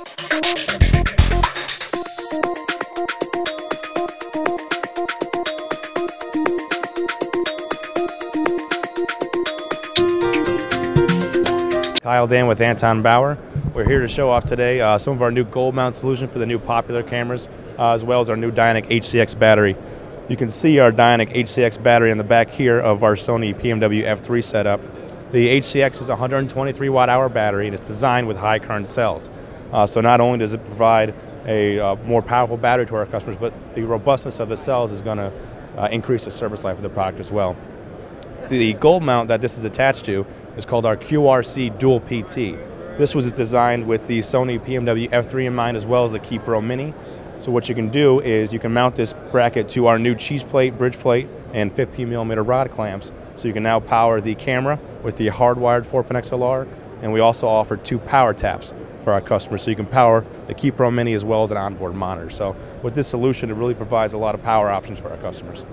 Kyle Dan with Anton Bauer. We're here to show off today uh, some of our new gold mount solution for the new popular cameras, uh, as well as our new Dionic HCX battery. You can see our Dionic HCX battery in the back here of our Sony PMW F3 setup. The HCX is a 123 watt hour battery and it's designed with high current cells. Uh, so not only does it provide a uh, more powerful battery to our customers, but the robustness of the cells is going to uh, increase the service life of the product as well. The gold mount that this is attached to is called our QRC Dual PT. This was designed with the Sony PMW F3 in mind as well as the Ki Pro Mini. So what you can do is you can mount this bracket to our new cheese plate, bridge plate, and 15 millimeter rod clamps. So you can now power the camera with the hardwired 4-pin XLR, and we also offer two power taps for our customers. So you can power the Ki Pro Mini as well as an onboard monitor. So with this solution, it really provides a lot of power options for our customers.